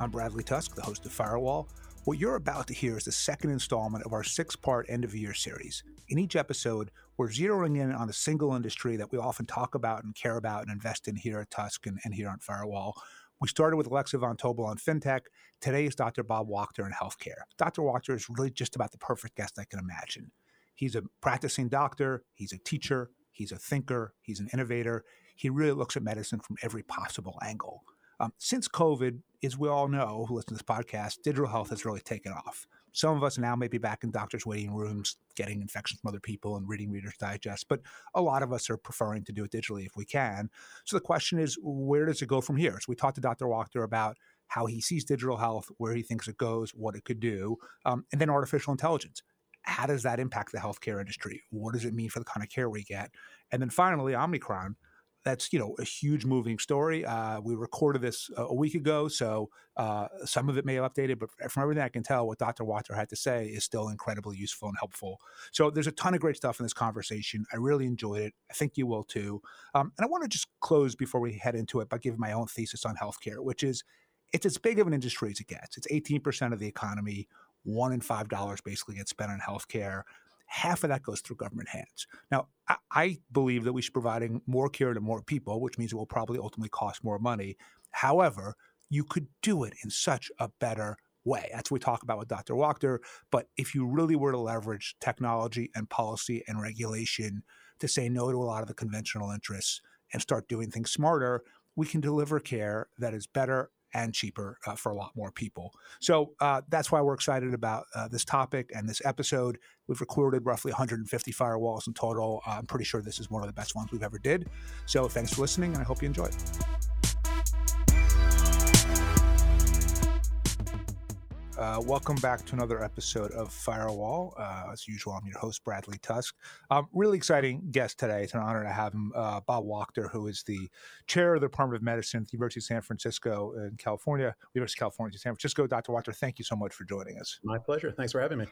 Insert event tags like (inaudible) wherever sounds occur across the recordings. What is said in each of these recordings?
I'm Bradley Tusk, the host of Firewall. What you're about to hear is the second installment of our six part end of year series. In each episode, we're zeroing in on a single industry that we often talk about and care about and invest in here at Tusk and, and here on Firewall. We started with Alexa Von Tobel on fintech. Today is Dr. Bob Wachter in healthcare. Dr. Wachter is really just about the perfect guest I can imagine. He's a practicing doctor, he's a teacher, he's a thinker, he's an innovator. He really looks at medicine from every possible angle. Um, since COVID, as we all know who listen to this podcast, digital health has really taken off. Some of us now may be back in doctors' waiting rooms, getting infections from other people and reading Reader's Digest, but a lot of us are preferring to do it digitally if we can. So the question is, where does it go from here? So we talked to Dr. Wachter about how he sees digital health, where he thinks it goes, what it could do, um, and then artificial intelligence. How does that impact the healthcare industry? What does it mean for the kind of care we get? And then finally, Omicron that's you know a huge moving story. Uh, we recorded this a week ago, so uh, some of it may have updated, but from everything I can tell, what Dr. Wachter had to say is still incredibly useful and helpful. So there's a ton of great stuff in this conversation. I really enjoyed it. I think you will too. Um, and I want to just close before we head into it by giving my own thesis on healthcare, which is it's as big of an industry as it gets. It's 18% of the economy. One in five dollars basically gets spent on healthcare half of that goes through government hands. Now, I, I, believe that we should be providing more care to more people, which means it will probably ultimately cost more money. However, you could do it in such a better way. That's what we talk about with Dr. Wachter. But if you really were to leverage technology and policy and regulation to say no to a lot of the conventional interests and start doing things smarter, we can deliver care that is better and cheaper uh, for a lot more people. So uh, that's why we're excited about uh, this topic and this episode. We've recorded roughly 150 firewalls in total. I'm pretty sure this is one of the best ones we've ever did. So thanks for listening, and I hope you enjoy it. Uh, welcome back to another episode of Firewall. Uh, as usual, I'm your host, Bradley Tusk. Um, really exciting guest today. It's an honor to have him, uh, Bob Wachter, who is the chair of the Department of Medicine at the University of San Francisco in California, University of California, San Francisco. Dr. Wachter, thank you so much for joining us. My pleasure. Thanks for having me.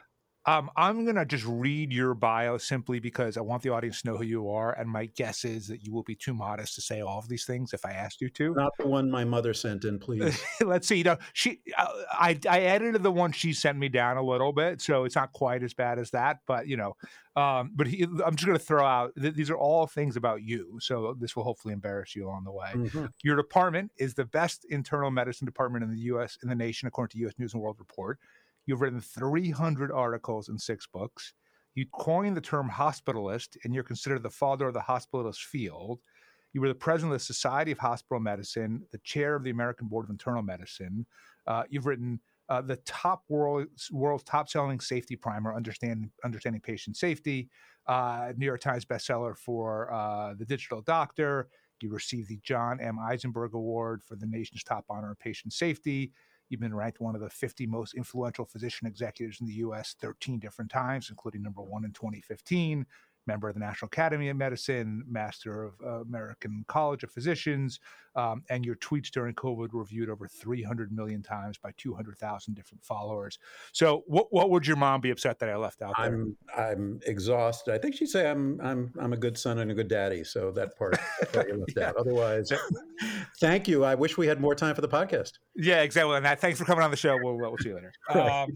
Um, I'm going to just read your bio simply because I want the audience to know who you are. And my guess is that you will be too modest to say all of these things if I asked you to. Not the one my mother sent in, please. (laughs) Let's see. You know, she, uh, I, I edited the one she sent me down a little bit, so it's not quite as bad as that. But you know, um, but he, I'm just going to throw out th- these are all things about you. So this will hopefully embarrass you along the way. Mm-hmm. Your department is the best internal medicine department in the U.S. in the nation, according to U.S. News and World Report. You've written 300 articles and six books. You coined the term hospitalist, and you're considered the father of the hospitalist field. You were the president of the Society of Hospital Medicine, the chair of the American Board of Internal Medicine. Uh, you've written uh, the top world, world's top selling safety primer, Understanding, Understanding Patient Safety, uh, New York Times bestseller for uh, The Digital Doctor. You received the John M. Eisenberg Award for the nation's top honor in patient safety. You've been ranked one of the 50 most influential physician executives in the U.S. 13 different times, including number one in 2015 member of the National Academy of Medicine, master of uh, American College of Physicians, um, and your tweets during COVID were viewed over 300 million times by 200,000 different followers. So, what what would your mom be upset that I left out there? I'm I'm exhausted. I think she'd say I'm I'm I'm a good son and a good daddy. So that part, (laughs) you left yeah. out. Otherwise, thank you. I wish we had more time for the podcast. Yeah, exactly. And that, thanks for coming on the show. We'll, we'll see you later. (laughs) Um,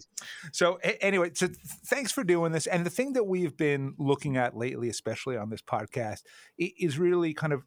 so anyway, so thanks for doing this. And the thing that we've been looking at lately, especially on this podcast, is really kind of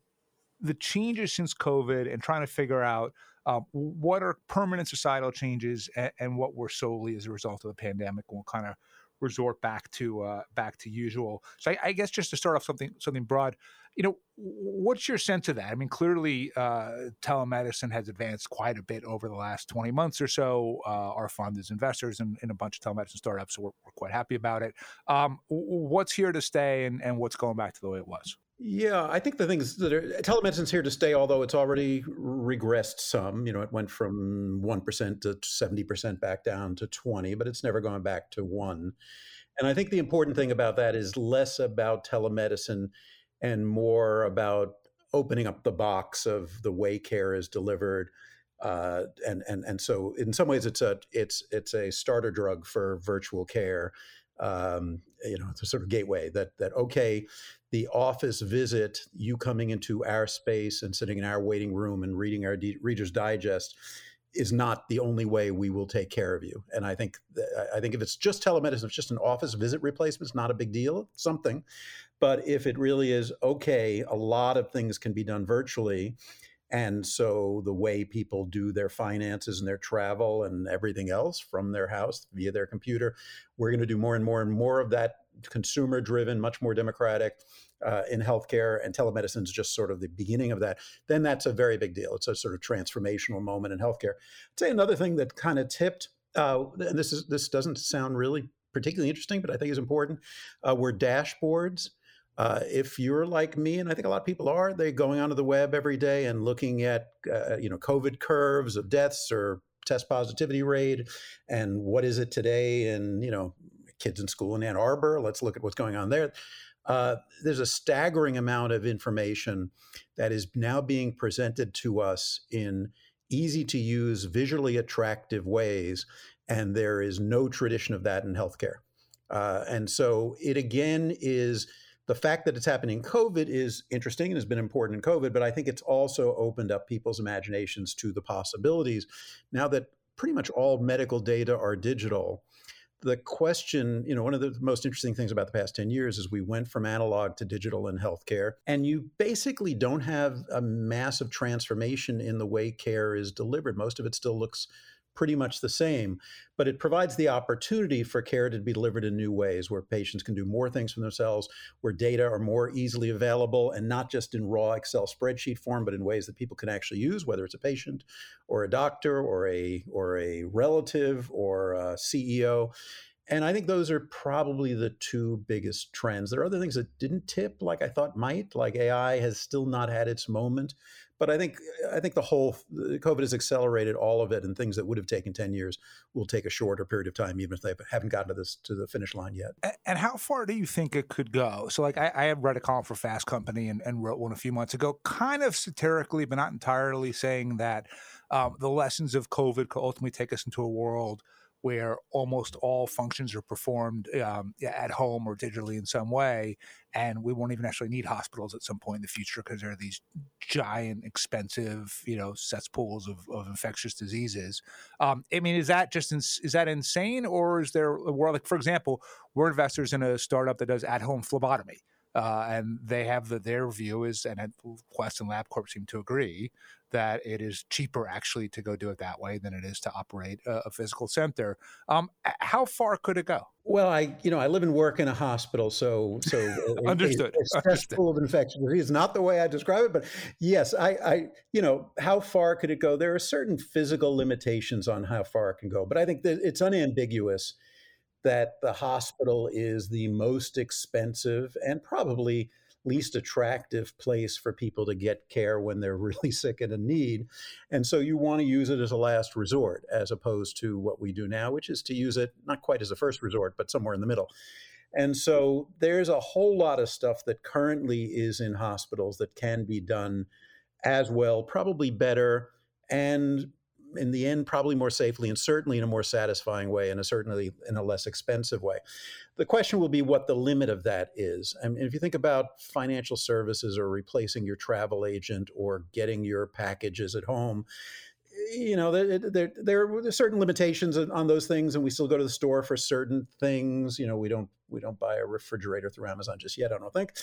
the changes since COVID and trying to figure out um, what are permanent societal changes and, and, what were solely as a result of the pandemic. We'll kind of resort back to uh, back to usual. So I, I, guess just to start off something something broad, you know, what's your sense of that? I mean, clearly uh, telemedicine has advanced quite a bit over the last twenty months or so. Uh, our fund is investors in, in, a bunch of telemedicine startups, so we're, we're quite happy about it. Um, what's here to stay, and, and what's going back to the way it was? Yeah, I think the things that telemedicine's here to stay, although it's already regressed some. You know, it went from 1% to 70% back down to 20, but it's never gone back to one. And I think the important thing about that is less about telemedicine and more about opening up the box of the way care is delivered. Uh, and and and so in some ways it's a it's it's a starter drug for virtual care um, you know, it's a sort of gateway that that okay, the office visit, you coming into our space and sitting in our waiting room and reading our D- Reader's Digest is not the only way we will take care of you. And I think I think if it's just telemedicine, it's just an office visit replacement, it's not a big deal, something. But if it really is okay, a lot of things can be done virtually. And so the way people do their finances and their travel and everything else from their house via their computer, we're going to do more and more and more of that consumer driven, much more democratic uh, in healthcare, and telemedicine is just sort of the beginning of that, then that's a very big deal. It's a sort of transformational moment in healthcare. I'd say another thing that kind of tipped, uh, and this is this doesn't sound really particularly interesting, but I think is important, uh, were dashboards. Uh, if you're like me, and I think a lot of people are, they're going onto the web every day and looking at uh, you know COVID curves of deaths or test positivity rate, and what is it today, and you know kids in school in Ann Arbor. Let's look at what's going on there uh, there's a staggering amount of information that is now being presented to us in easy to use, visually attractive ways, and there is no tradition of that in healthcare. Uh, and so it again is the fact that it's happening in COVID is interesting and has been important in COVID, but I think it's also opened up people's imaginations to the possibilities now that pretty much all medical data are digital the question, you know, one of the most interesting things about the past 10 years is we went from analog to digital in healthcare, and you basically don't have a massive transformation in the way care is delivered. Most of it still looks pretty much the same, but it provides the opportunity for care to be delivered in new ways where patients can do more things for themselves, where data are more easily available and not just in raw Excel spreadsheet form, but in ways that people can actually use, whether it's a patient or a doctor or a or a relative or a CEO. And I think those are probably the two biggest trends. There are other things that didn't tip like I thought might, like AI has still not had its moment. But I think I think the whole COVID has accelerated all of it, and things that would have taken ten years will take a shorter period of time, even if they haven't gotten to this to the finish line yet. And how far do you think it could go? So, like, I, I have read a column for Fast Company and, and, wrote one a few months ago, kind of satirically, but not entirely, saying that um, the lessons of COVID could ultimately take us into a world where almost all functions are performed um, at home or digitally in some way, and we won't even actually need hospitals at some point in the future because there are these giant, expensive, you know, cesspools of, of infectious diseases. Um, I mean, is that just is that insane, or is there a world like, for example, we're investors in a startup that does at-home phlebotomy. Uh, and they have the, their view is, and Quest and LabCorp seem to agree that it is cheaper actually to go do it that way than it is to operate a, a physical center. Um, how far could it go? Well, I you know I live and work in a hospital, so so (laughs) understood. A, a full of infectious disease. Not the way I describe it, but yes, I, I you know how far could it go? There are certain physical limitations on how far it can go, but I think that it's unambiguous that the hospital is the most expensive and probably least attractive place for people to get care when they're (laughs) really sick and in need. And so you want to use it as a last resort as opposed to what we do now, which is to use it not quite as a first resort, but somewhere in the middle. And so there's a whole lot of stuff that currently is in hospitals that can be done as well, probably better, and in the end, probably more safely and certainly in a more satisfying way and a certainly in a less expensive way. The question will be what the limit of that is. I mean, if you think about financial services or replacing your travel agent or getting your packages at home, you know, there, there, there are certain limitations on those things, and we still go to the store for certain things. You know, we don't we don't buy a refrigerator through Amazon just yet. I don't think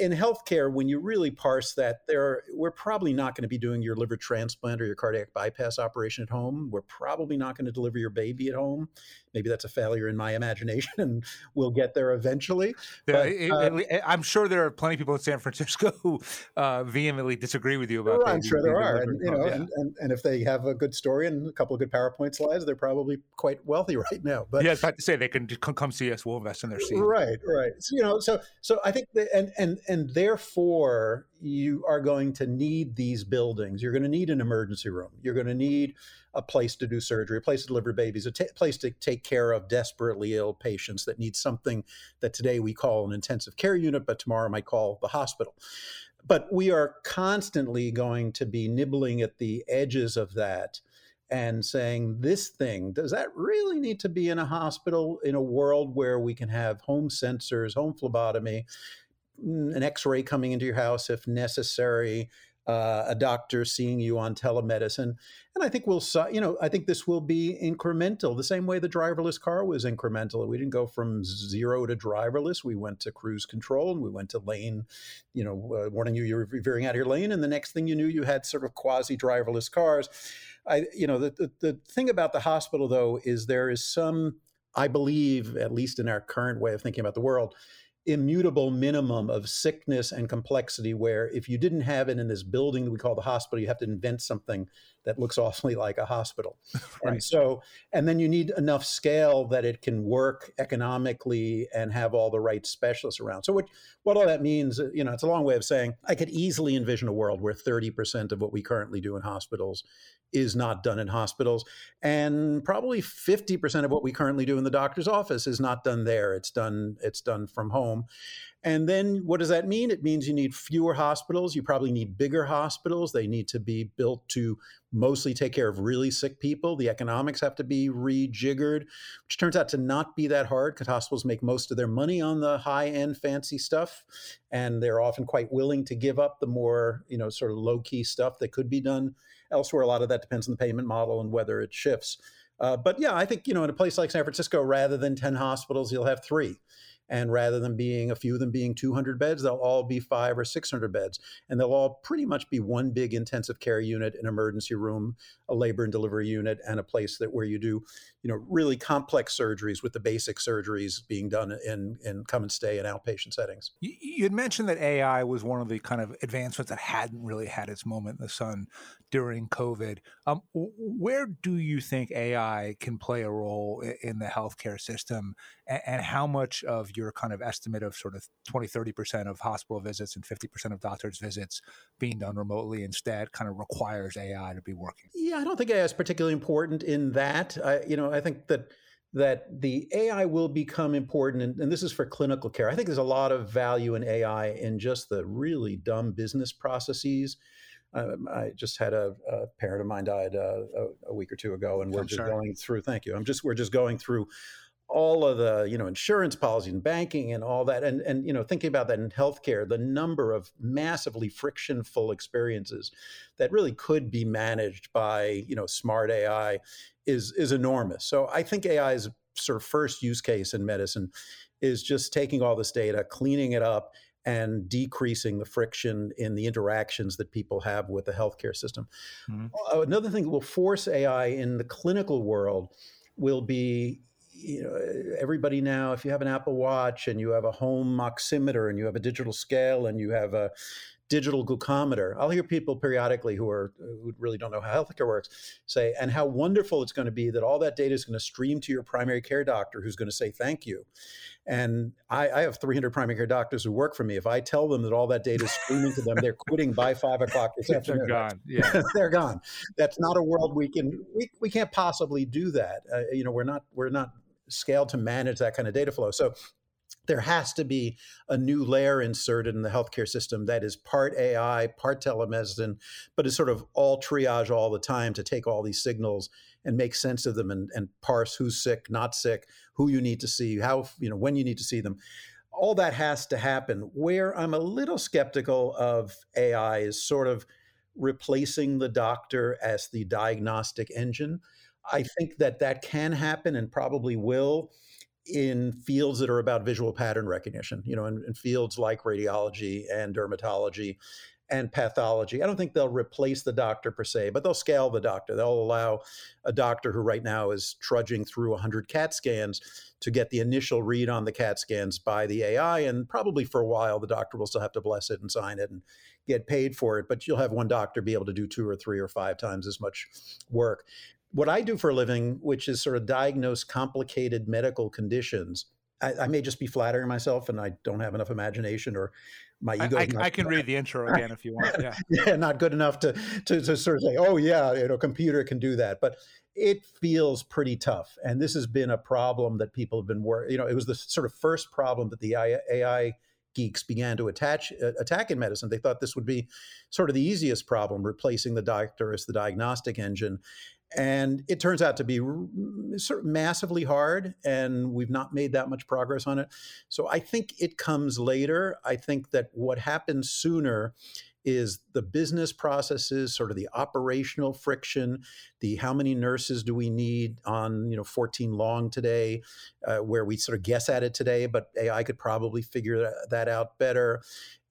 in healthcare, when you really parse that, there we're probably not going to be doing your liver transplant or your cardiac bypass operation at home. We're probably not going to deliver your baby at home. Maybe that's a failure in my imagination, (laughs) and we'll get there eventually. But, uh, I'm sure there are plenty of people in San Francisco (laughs) who uh, vehemently disagree with you about. Well, I'm sure there are, and, you know, yeah. and, and, and, if they have a good story and a couple of good PowerPoint slides, they're probably quite wealthy (laughs) right now. But yeah, I was about to say they can come see us. We'll invest in their seat. Right, right. So, you know, so so I think that, and and and therefore you are going to need these buildings. You're going to need an emergency room. You're going to need a place to do surgery, a place to deliver babies, a t- place to take care of desperately ill patients that need something that today we call an intensive care unit, but tomorrow might call the hospital. But we are constantly going to be nibbling at the edges of that and saying, this thing, does that really need to be in a hospital in a world where we can have home sensors, home phlebotomy, an x ray coming into your house if necessary? uh, a doctor seeing you on telemedicine. And I think we'll, you know, I think this will be incremental, the same way the driverless car was incremental. We didn't go from zero to driverless. We went to cruise control and we went to lane, you know, uh, warning you you're veering out of your lane. And the next thing you knew, you had sort of quasi driverless cars. I, you know, the, the, the thing about the hospital, though, is there is some, I believe, at least in our current way of thinking about the world, immutable minimum of sickness and complexity where if you didn't have it in this building that we call the hospital you have to invent something that looks (laughs) awfully like a hospital (laughs) right. and so and then you need enough scale that it can work economically and have all the right specialists around so what what all that means uh, you know it's a long way of saying i could easily envision a world where 30% of what we currently do in hospitals is not done in hospitals. And probably 50% of what we currently do in the doctor's office is not done there. It's done, it's done from home. And then what does that mean? It means you need fewer hospitals. You probably need bigger hospitals. They need to be built to mostly take care of really sick people. The economics have to be rejiggered, which turns out to not be that hard because hospitals make most of their money on the high end fancy stuff. And they're often quite willing to give up the more, you know, sort of low key stuff that could be done Elsewhere, a lot of that depends on the payment model and whether it shifts. Uh, but yeah, I think you know in a place like San Francisco, rather than ten hospitals, you'll have three. And rather than being a few of them being 200 beds, they'll all be five or 600 beds. And they'll all pretty much be one big intensive care unit, an emergency room, a labor and delivery unit, and a place that where you do, you know, really complex surgeries with the basic surgeries being done in, in come and stay in outpatient settings. You had mentioned that AI was one of the kind of advancements that hadn't really had its moment in the sun during COVID. Um, where do you think AI can play a role in the healthcare system? And how much of your kind of estimate of sort of 20, 30% of hospital visits and 50% of doctors' visits being done remotely instead kind of requires AI to be working? Yeah, I don't think AI is particularly important in that. I, you know, I think that that the AI will become important, and, and, this is for clinical care. I think there's a lot of value in AI in just the really dumb business processes um, I just had a, a, parent of mine died uh, a, a, week or two ago, and we're I'm just sorry. going through. Thank you. I'm just we're just going through all of the you know insurance policy and banking and all that, and and you know thinking about that in healthcare, the number of massively frictionful experiences that really could be managed by you know smart AI is is enormous. So I think AI's sort of first use case in medicine is just taking all this data, cleaning it up, and decreasing the friction in the interactions that people have with the healthcare system. Mm-hmm. Uh, another thing that will force AI in the clinical world will be you know everybody now if you have an apple watch and you have a home oximeter and you have a digital scale and you have a digital glucometer. I'll hear people periodically who are who really don't know how healthcare works say, and how wonderful it's going to be that all that data is going to stream to your primary care doctor, who's going to say thank you. And I, I, have 300 primary care doctors who work for me. If I tell them that all that data is streaming to them, they're quitting by five o'clock this (laughs) afternoon. They're gone. Yeah, (laughs) they're gone. That's not a world we can. We, we can't possibly do that. Uh, you know, we're not we're not scaled to manage that kind of data flow. So there has to be a new layer inserted in the healthcare system that is part AI, part telemedicine, but is sort of all triage all the time to take all these signals and make sense of them and, and parse who's sick, not sick, who you need to see, how, you know, when you need to see them. All that has to happen. Where I'm a little skeptical of AI is sort of replacing the doctor as the diagnostic engine. I think that that can happen and probably will in fields that are about visual pattern recognition, you know, in, in, fields like radiology and dermatology and pathology. I don't think they'll replace the doctor per se, but they'll scale the doctor. They'll allow a doctor who right now is trudging through 100 CAT scans to get the initial read on the CAT scans by the AI. And probably for a while, the doctor will still have to bless it and sign it and get paid for it. But you'll have one doctor be able to do two or three or five times as much work what I do for a living, which is sort of diagnose complicated medical conditions, I, I, may just be flattering myself and I don't have enough imagination or my ego. I, I, I can read the intro (laughs) again if you want. Yeah. (laughs) yeah, not good enough to, to, to sort of say, oh, yeah, you know, computer can do that. But it feels pretty tough. And this has been a problem that people have been working, you know, it was the sort of first problem that the AI geeks began to attach, uh, attack in medicine. They thought this would be sort of the easiest problem, replacing the doctor as the diagnostic engine and it turns out to be sort of massively hard and we've not made that much progress on it. So i think it comes later. I think that what happens sooner is the business processes, sort of the operational friction, the how many nurses do we need on you know 14 long today, uh, where we sort of guess at it today, but AI could probably figure that out better.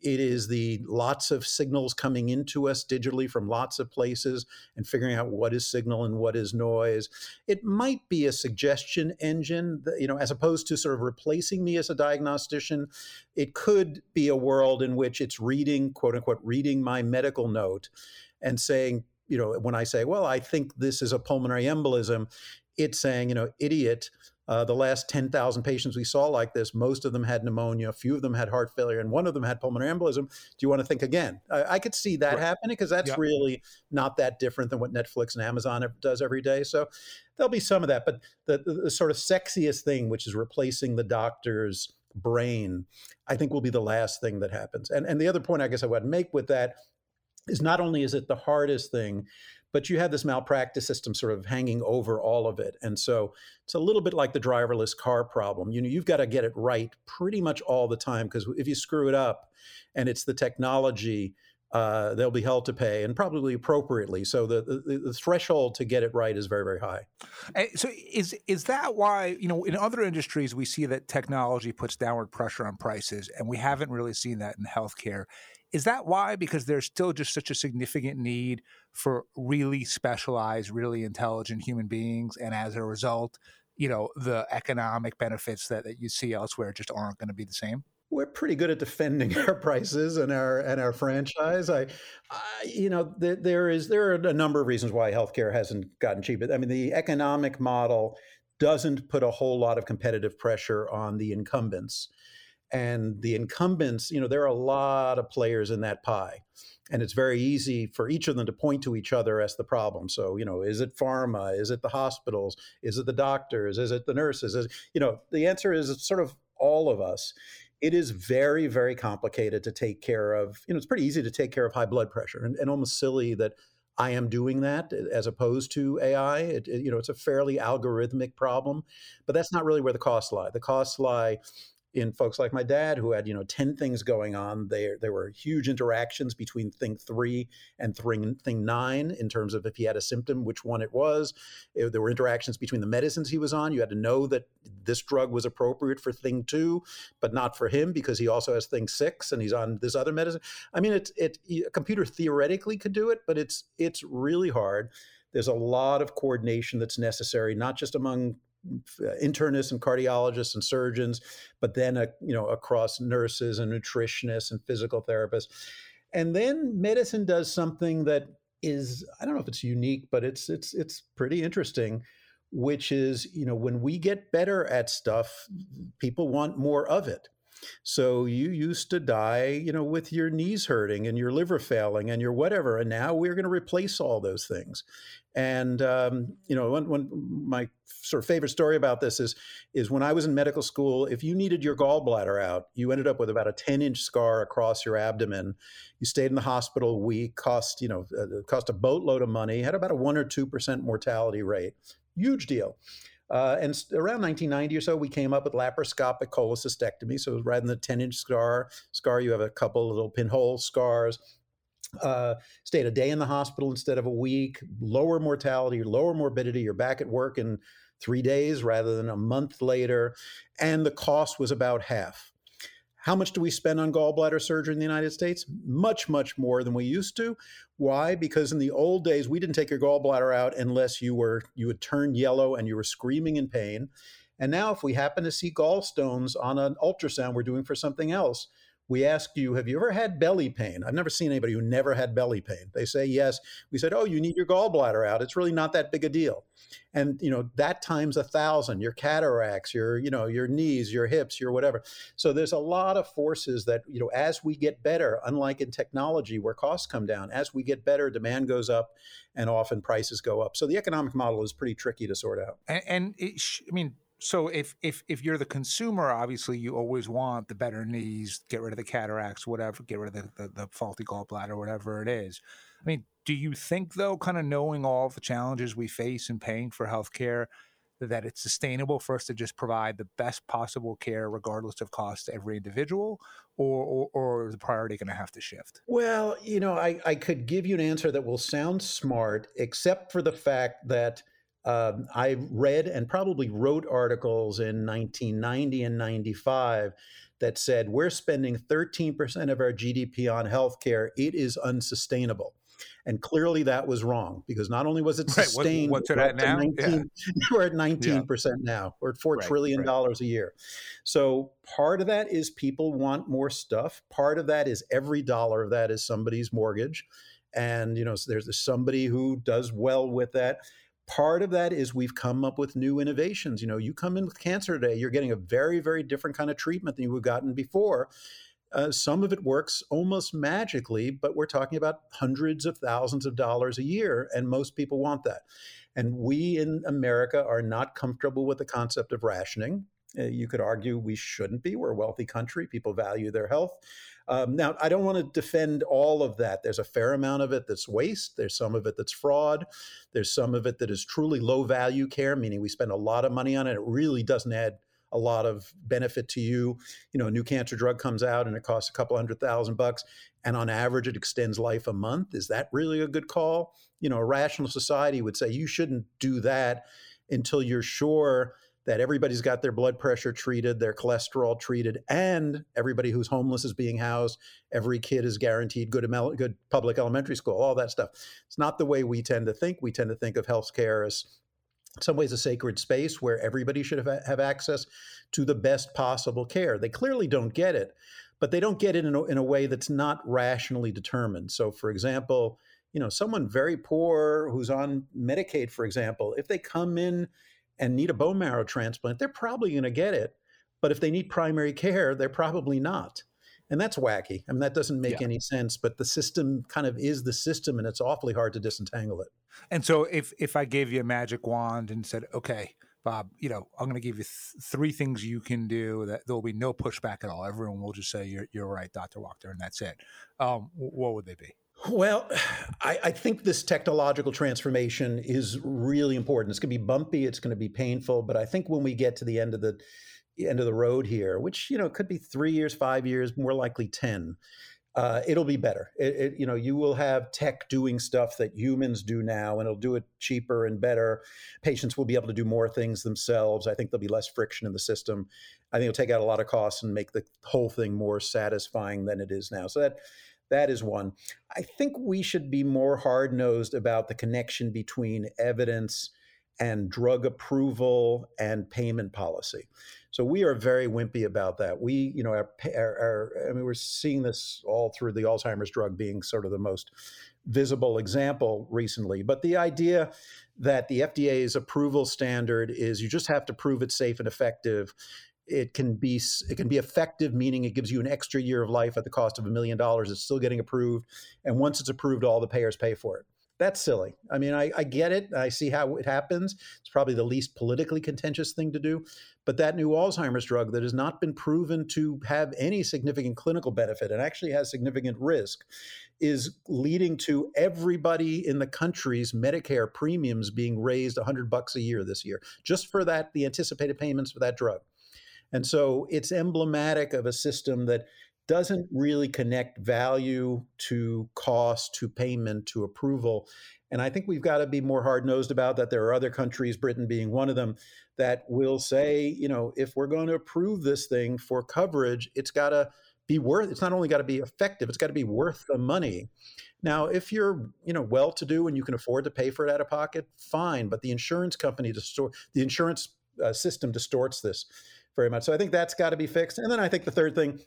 It is the lots of signals coming into us digitally from lots of places and figuring out what is signal and what is noise. It might be a suggestion engine, you know, as opposed to sort of replacing me as a diagnostician. It could be a world in which it's reading, quote unquote, reading my medical note and saying, you know, when I say, well, I think this is a pulmonary embolism, it's saying, you know, idiot, uh, the last 10,000 patients we saw like this, most of them had pneumonia, a few of them had heart failure, and one of them had pulmonary embolism. Do you want to think again? I, I could see that right. happening because that's yep. really not that different than what Netflix and Amazon does every day. So there'll be some of that. But the, the, the sort of sexiest thing, which is replacing the doctor's brain, I think will be the last thing that happens. And, and the other point I guess I would make with that is not only is it the hardest thing, but you have this malpractice system sort of hanging over all of it. And so it's a little bit like the driverless car problem. You know, you've got to get it right pretty much all the time because if you screw it up and it's the technology, uh, they'll be held to pay and probably appropriately. So the, the, the threshold to get it right is very very high. So is is that why you know in other industries we see that technology puts downward pressure on prices, and we haven't really seen that in healthcare. Is that why? Because there's still just such a significant need for really specialized, really intelligent human beings. And as a result, you know, the economic benefits that, that you see elsewhere just aren't going to be the same we're pretty good at defending (laughs) our prices and our and our franchise. I, I you know, there, there is there are a number of reasons why healthcare hasn't gotten cheaper. I mean, the economic model doesn't put a whole lot of competitive pressure on the incumbents and the incumbents, you know, there are a lot of players in that pie. And it's very easy for each of them to point to each other as the problem. So, you know, is it pharma? Is it the hospitals? Is it the doctors? Is it the nurses? Is, you know, the answer is sort of all of us. It is very, very complicated to take care of. You know, it's pretty easy to take care of high blood pressure and, and almost silly that I am doing that eh, as opposed to AI. It, it, you know, it's a fairly algorithmic problem, but that's not really where the costs lie. The costs lie in folks like my dad who had you know 10 things going on there there were huge interactions between thing 3 and thing, thing 9 in terms of if he had a symptom which one it was. Eh, there were interactions between the medicines he was on you had to know that this drug was appropriate for thing 2 but not for him because he also has thing 6 and he's on this other medicine. I mean it's it a computer theoretically could do it but it's it's really hard. There's a lot of coordination that's necessary not just among internists and cardiologists and surgeons, but then uh, you know across nurses and nutritionists and physical therapists. And then medicine does something that is I don't know if it's unique, but it's it's it's pretty interesting, which is you know when we get better at stuff, people want more of it. So you used to die, you know, with your knees hurting and your liver failing and your whatever, and now we're going to replace all those things. And um, you know, one, when, my sort of favorite story about this is is when I was in medical school. If you needed your gallbladder out, you ended up with about a ten inch scar across your abdomen. You stayed in the hospital a week, cost you know uh, cost a boatload of money, had about a one or two percent mortality rate. Huge deal. Uh, and around 1990 or so, we came up with laparoscopic cholecystectomy. So rather than the 10 inch scar, scar, you have a couple little pinhole scars. Uh, stayed a day in the hospital instead of a week, lower mortality, lower morbidity. You're back at work in three days rather than a month later. And the cost was about half. How much do we spend on gallbladder surgery in the United States? Much, much more than we used to. Why? Because in the old days, we didn't take your gallbladder out unless you were you had turned yellow and you were screaming in pain. And now, if we happen to see gallstones on an ultrasound we're doing for something else, we ask you, have you ever had belly pain? I've never seen anybody who never had belly pain. They say yes. We said, oh, you need your gallbladder out. It's really not that big a deal. And you know that times a thousand. Your cataracts, your you know your knees, your hips, your whatever. So there's a lot of forces that you know as we get better, unlike in technology where costs come down, as we get better, demand goes up, and often prices go up. So the economic model is pretty tricky to sort out. And, and it, I mean, so if if if you're the consumer, obviously you always want the better knees, get rid of the cataracts, whatever, get rid of the, the, the faulty gallbladder, whatever it is. I mean, do you think though, kind of knowing all the challenges we face in paying for healthcare, that it's sustainable for us to just provide the best possible care, regardless of cost, to every individual, or, or, or is the priority going to have to shift? Well, you know, I, I could give you an answer that will sound smart, except for the fact that um, I read and probably wrote articles in 1990 and 95 that said we're spending 13% of our GDP on healthcare. It is unsustainable. And clearly that was wrong because not only was it (laughs) sustained, right. what's it at now? 19, yeah. we're at 19% yeah. (laughs) now. We're at four right, trillion right. dollars a year. So part of that is people want more stuff. Part of that is every dollar of that is somebody's mortgage. And you know, so there's somebody who does well with that part of that is we've come up with new innovations. You know, you come in with cancer today, you're getting a very, very different kind of treatment than you have gotten before. Uh, some of it works almost magically, but we're talking about hundreds of thousands of dollars a year, and most people want that. And we in America are not comfortable with the concept of rationing. Uh, you could argue we shouldn't be. We're a wealthy country. People value their health. Um, now, I don't want to defend all of that. There's a fair amount of it that's waste. There's some of it that's fraud. There's some of it that is truly low value care, meaning we spend a lot of money on it. It really doesn't add a lot of benefit to you. You know, a new cancer drug comes out and it costs a couple hundred thousand bucks, and on average, it extends life a month. Is that really a good call? You know, a rational society would say you shouldn't do that until you're sure that everybody's got their blood pressure treated, their cholesterol treated, and everybody who's homeless is being housed. Every kid is guaranteed good, good public elementary school, all that stuff. It's not the way we tend to think. We tend to think of healthcare as in some ways a sacred space where everybody should have, have access to the best possible care. They clearly don't get it, but they don't get it in a, in a way that's not rationally determined. So, for example, you know, someone very poor who's on Medicaid, for example, if they come in and need a bone marrow transplant, they're probably going to get it. But if they need primary care, they're probably not. And that's wacky. I mean, that doesn't make yeah. any sense, but the system kind of is the system and it's awfully hard to disentangle it. And so if if I gave you a magic wand and said, "Okay, Bob, you know, I'm going to give you th- three things you can do that there will be no pushback at all. Everyone will just say you're you're right, Dr. Wachter, and that's it." Um, what would they be? Well, I, I, think this technological transformation is really important. It's going to be bumpy. It's going to be painful. But I think when we get to the end of the end of the road here, which you know could be three years, five years, more likely ten, uh, it'll be better. It, it, you know, you will have tech doing stuff that humans do now, and it'll do it cheaper and better. Patients will be able to do more things themselves. I think there'll be less friction in the system. I think it'll take out a lot of costs and make the whole thing more satisfying than it is now. So that that is one. I think we should be more hard nosed about the connection between evidence and drug approval and payment policy. So we are very wimpy about that. We, you know, our, our, our, I mean, we're seeing this all through the Alzheimer's drug being sort of the most visible example recently. But the idea that the FDA's approval standard is you just have to prove it's safe and effective it can be it can be effective meaning it gives you an extra year of life at the cost of a million dollars it's still getting approved and once it's approved all the payers pay for it. That's silly. I mean I, I, get it i see how it happens it's probably the least politically contentious thing to do but that new alzheimer's drug that has not been proven to have any significant clinical benefit and actually has significant risk is leading to everybody in the country's medicare premiums being raised 100 bucks a year this year just for that the anticipated payments for that drug and so it's emblematic of a system that doesn't really connect value to cost, to payment, to approval. And I think we've got to be more hard nosed about that. There are other countries, Britain being one of them, that will say, you know, if we're going to approve this thing for coverage, it's got to be worth it's not only got to be effective it's got to be worth the money now if you're you know well to do and you can afford to pay for it out of pocket fine but the insurance company distort the insurance uh, system distorts this very much. So I think that's got to be fixed. And then I think the third thing,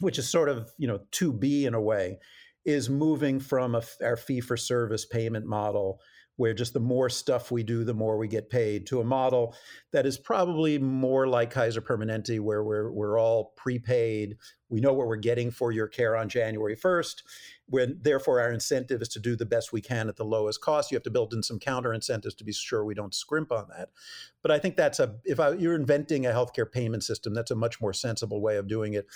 which is sort of you know to be in a way, is moving from a, our fee for service payment model where just the more stuff we do, the more we get paid, to a model that is probably more like Kaiser Permanente, where we're, we're all prepaid. We know what we're getting for your care on January 1st. When, therefore, our incentive is to do the best we can at the lowest cost. You have to build in some counter incentives to be sure we don't scrimp on that. But I think that's a, if I, you're inventing a healthcare payment system, that's a much more sensible way of doing it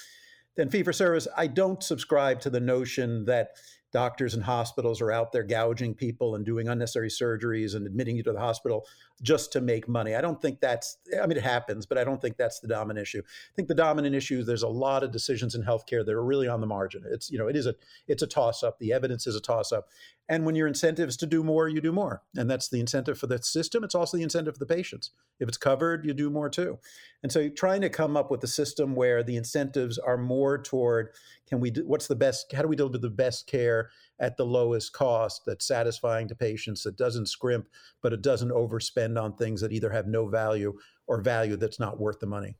than fee for service. I don't subscribe to the notion that doctors and hospitals are out there gouging people and doing unnecessary surgeries and admitting you to the hospital just to make money. I don't think that's, I mean, it happens, but I don't think that's the dominant issue. I think the dominant issue is there's a lot of decisions in healthcare that are really on the margin. It's, you know, it is a, it's a toss up. The evidence is a toss up. And when your incentive is to do more, you do more. And that's the incentive for the system. It's also the incentive for the patients. If it's covered, you do more too. And so trying to come up with a system where the incentives are more toward can we do, what's the best, how do we deliver the best care at the lowest cost that's satisfying to patients, that doesn't scrimp, but it doesn't overspend on things that either have no value or value that's not worth the money.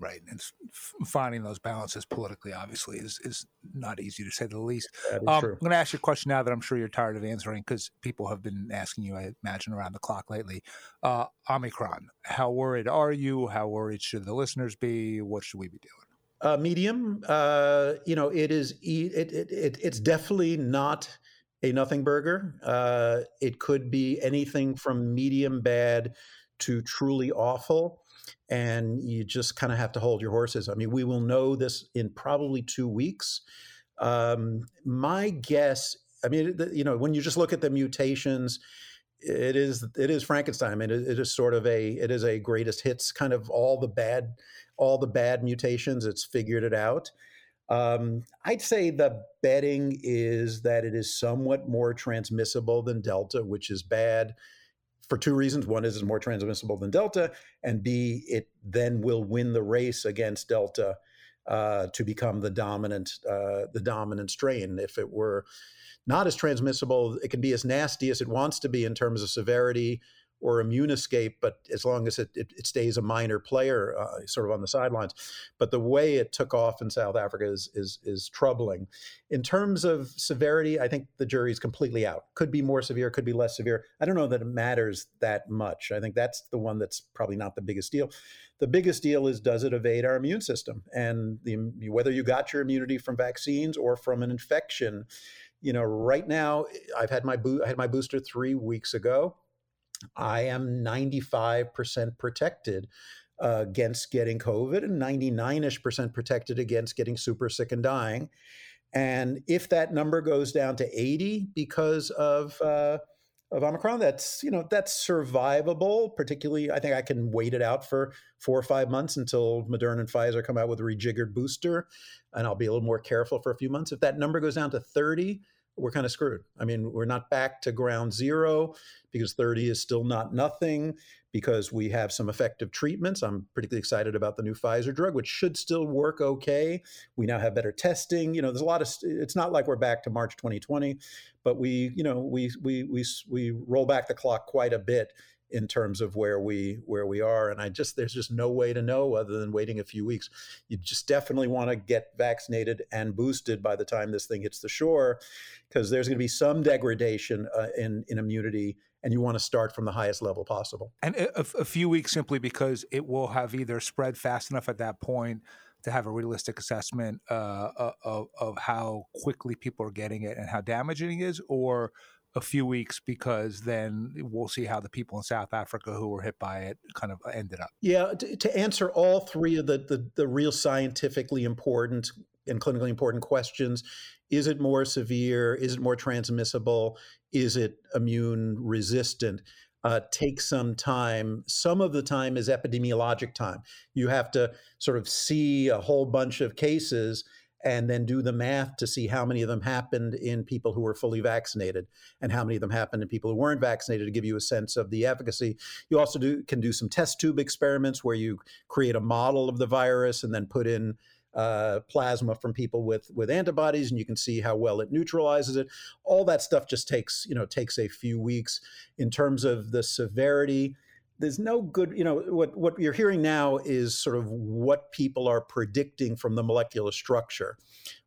Right, and finding those balances politically, obviously, is is not easy to say the least. Um, I'm going to ask you a question now that I'm sure you're tired of answering because people have been asking you, I imagine, around the clock lately. Uh, Omicron, how worried are you? How worried should the listeners be? What should we be doing? Uh, medium. Uh, you know, it is. It, it, it, it's definitely not a nothing burger. Uh, it could be anything from medium bad to truly awful, and you just kind of have to hold your horses. I mean, we will know this in probably two weeks. Um, my guess. I mean, you know, when you just look at the mutations it is it is Frankenstein. It, it is sort of a it is a greatest hits kind of all the bad all the bad mutations. It's figured it out. Um, I'd say the betting is that it is somewhat more transmissible than Delta, which is bad for two reasons. One is it's more transmissible than Delta, and B, it then will win the race against Delta uh, to become the dominant uh, the dominant strain. If it were not as transmissible, it can be as nasty as it wants to be in terms of severity or immune escape, but as long as it, it, it stays a minor player, uh, sort of on the sidelines. But the way it took off in South Africa is, is, is troubling. In terms of severity, I think the jury is completely out. Could be more severe, could be less severe. I don't know that it matters that much. I think that's the one that's probably not the biggest deal. The biggest deal is does it evade our immune system? And the, whether you got your immunity from vaccines or from an infection, you know, right now I've had my bo- I had my booster three weeks ago. I am 95% protected uh, against getting COVID and 99ish percent protected against getting super sick and dying. And if that number goes down to 80 because of uh, of Omicron, that's you know that's survivable. Particularly, I think I can wait it out for four or five months until Moderna and Pfizer come out with a rejiggered booster, and I'll be a little more careful for a few months. If that number goes down to 30, we're kind of screwed. I mean, we're not back to ground zero because 30 is still not nothing because we have some effective treatments. I'm particularly excited about the new Pfizer drug, which should still work okay. We now have better testing. You know, there's a lot of. It's not like we're back to March 2020, but we, you know, we we we we roll back the clock quite a bit in terms of where we where we are and i just there's just no way to know other than waiting a few weeks. You just definitely want to get vaccinated and boosted by the time this thing hits the shore because there's going to be some degradation uh, in in immunity and you want to start from the highest level possible. And a, a few weeks simply because it will have either spread fast enough at that point to have a realistic assessment uh, uh of, of how quickly people are getting it and how damaging it is, or a few weeks because then we'll see how the people in South Africa who were hit by it kind of ended up. Yeah, to, to answer all three of the, the, the real scientifically important and clinically important questions, is it more severe? Is it more transmissible? Is it immune resistant? Uh, take some time. Some of the time is epidemiologic time. You have to sort of see a whole bunch of cases and then do the math to see how many of them happened in people who were fully vaccinated and how many of them happened in people who weren't vaccinated to give you a sense of the efficacy. You also do, can do some test tube experiments where you create a model of the virus and then put in uh, plasma from people with with antibodies, and you can see how well it neutralizes it. All that stuff just takes you know takes a few weeks. In terms of the severity, there's no good, you know, what, what you're hearing now is sort of what people are predicting from the molecular structure,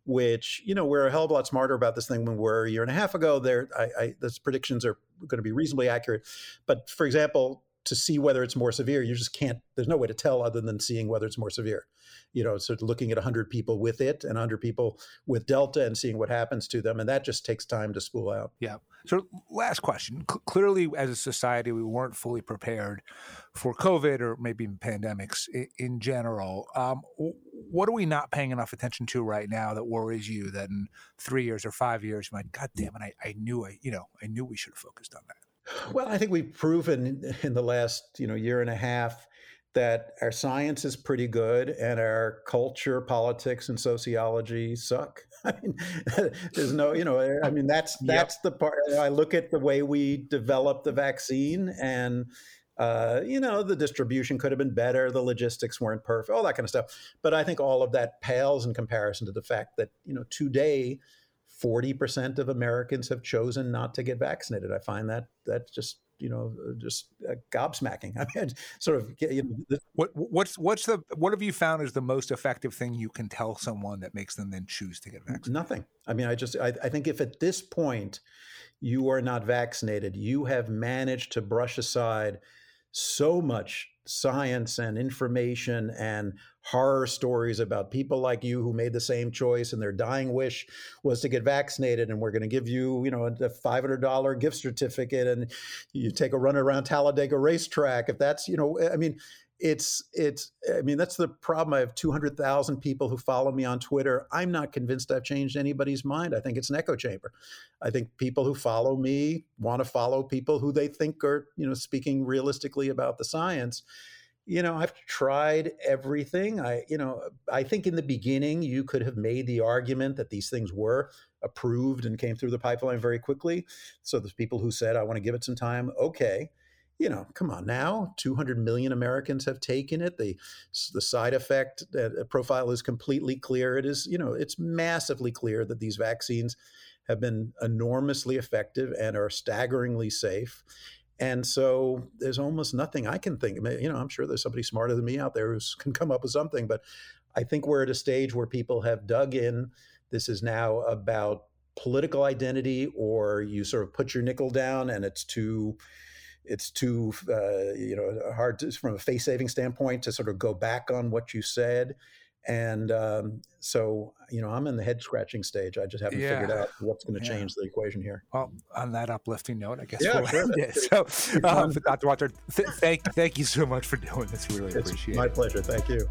which, you know, we're a hell of a lot smarter about this thing when we're a year and a half ago. There, I, I, those predictions are going to be reasonably accurate. But for example, to see whether it's more severe. You just can't. There's no way to tell other than seeing whether it's more severe. You know, so looking at 100 people with it and 100 people with Delta and seeing what happens to them, and that just takes time to spool out. Yeah. So, last question. C- clearly, as a society, we weren't fully prepared for COVID or maybe pandemics in, in general. Um, what are we not paying enough attention to right now that worries you? That in three years or five years, you might, God damn it, I, I knew I, you know, I knew we should have focused on that. Well, I think we've proven in the last, you know, year and a half that our science is pretty good and our culture, politics, and sociology suck. (laughs) I mean, there's no, you know, I mean, that's (laughs) that's yep. the part. I look at the way we developed the vaccine, and uh, you know, the distribution could have been better, the logistics weren't perfect, all that kind of stuff. But I think all of that pales in comparison to the fact that you know today. 40% of Americans have chosen not to get vaccinated. I find that that just you know just uh, gobsmacking. (laughs) I mean, sort of. You know, what what's what's the what have you found is the most effective thing you can tell someone that makes them then choose to get vaccinated? Nothing. I mean, I just I, I think if at this point you are not vaccinated, you have managed to brush aside so much science and information and horror stories about people like you who made the same choice and their dying wish was to get vaccinated and we're going to give you you know a $500 gift certificate and you take a run around talladega racetrack if that's you know i mean it's it's i mean that's the problem. I have 200000 people who follow me on twitter. I'm not convinced i've changed anybody's mind. I think it's an echo chamber. I think people who follow me want to follow people who they think are you know speaking realistically about the science. You know i've tried everything. I you know i think in the beginning you could have made the argument that these things were approved and came through the pipeline very quickly. So there's people who said i want to give it some time. Okay you know, come on now, 200 million Americans have taken it. The, the side effect uh, profile is completely clear. It is, you know, it's massively clear that these vaccines have been enormously effective and are staggeringly safe. And so there's almost nothing I can think. You know, I'm sure there's somebody smarter than me out there who can come up with something, but I think we're at a stage where people have dug in. This is now about political identity, or you sort of put your nickel down and it's too it's too uh, you know hard to, from a face saving standpoint to sort of go back on what you said. And um, so you know i'm in the head scratching stage. I just haven't yeah. figured out what's going to yeah. change the equation here. Well on that uplifting note i guess yeah, we'll sure, end it. So um, dr walter th- thank, thank you so much for doing this. We really it's appreciate my it. my pleasure. Thank you